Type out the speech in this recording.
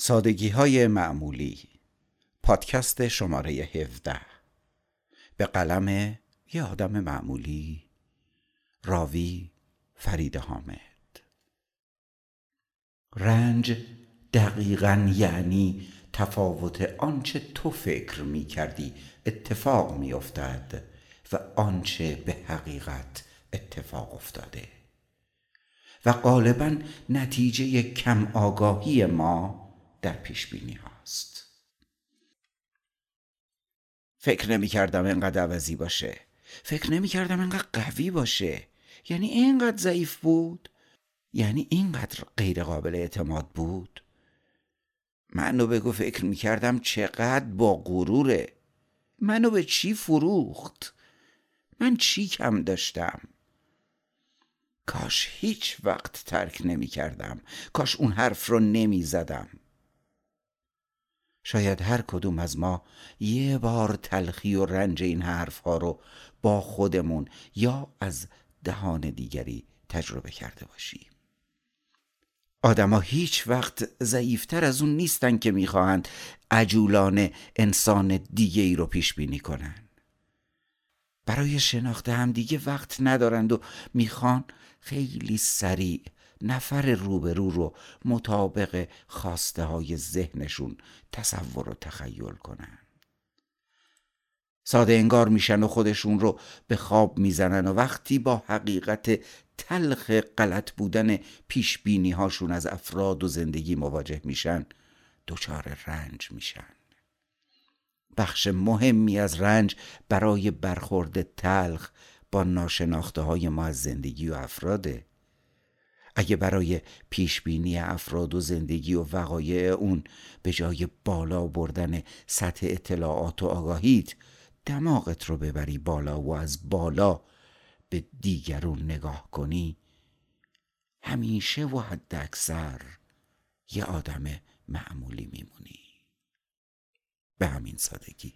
سادگی های معمولی پادکست شماره 17 به قلم یه آدم معمولی راوی فرید حامد. رنج دقیقا یعنی تفاوت آنچه تو فکر می کردی اتفاق می افتد و آنچه به حقیقت اتفاق افتاده. و غالبا نتیجه کم آگاهی ما در پیش بینی هاست. فکر نمی کردم اینقدر عوضی باشه. فکر نمی کردم اینقدر قوی باشه. یعنی اینقدر ضعیف بود. یعنی اینقدر غیر قابل اعتماد بود. منو بگو فکر می کردم چقدر با غروره. منو به چی فروخت؟ من چی کم داشتم؟ کاش هیچ وقت ترک نمی کردم کاش اون حرف رو نمی زدم شاید هر کدوم از ما یه بار تلخی و رنج این حرف ها رو با خودمون یا از دهان دیگری تجربه کرده باشیم. آدما هیچ وقت ضعیفتر از اون نیستن که می‌خواهند عجولان انسان دیگه ای رو پیش بینی کنن. برای شناخت هم دیگه وقت ندارند و می‌خوان خیلی سریع نفر روبرو رو مطابق خواسته های ذهنشون تصور و تخیل کنن. ساده انگار میشن و خودشون رو به خواب می‌زنن و وقتی با حقیقت تلخ غلط بودن پیش بینی هاشون از افراد و زندگی مواجه میشن دچار رنج میشن. بخش مهمی از رنج برای برخورد تلخ با ناشناخته های ما از زندگی و افراده. اگه برای پیشبینی افراد و زندگی و وقایع اون به جای بالا بردن سطح اطلاعات و آگاهیت دماغت رو ببری بالا و از بالا به دیگرون نگاه کنی همیشه و حد اکثر یه آدم معمولی میمونی. به همین سادگی.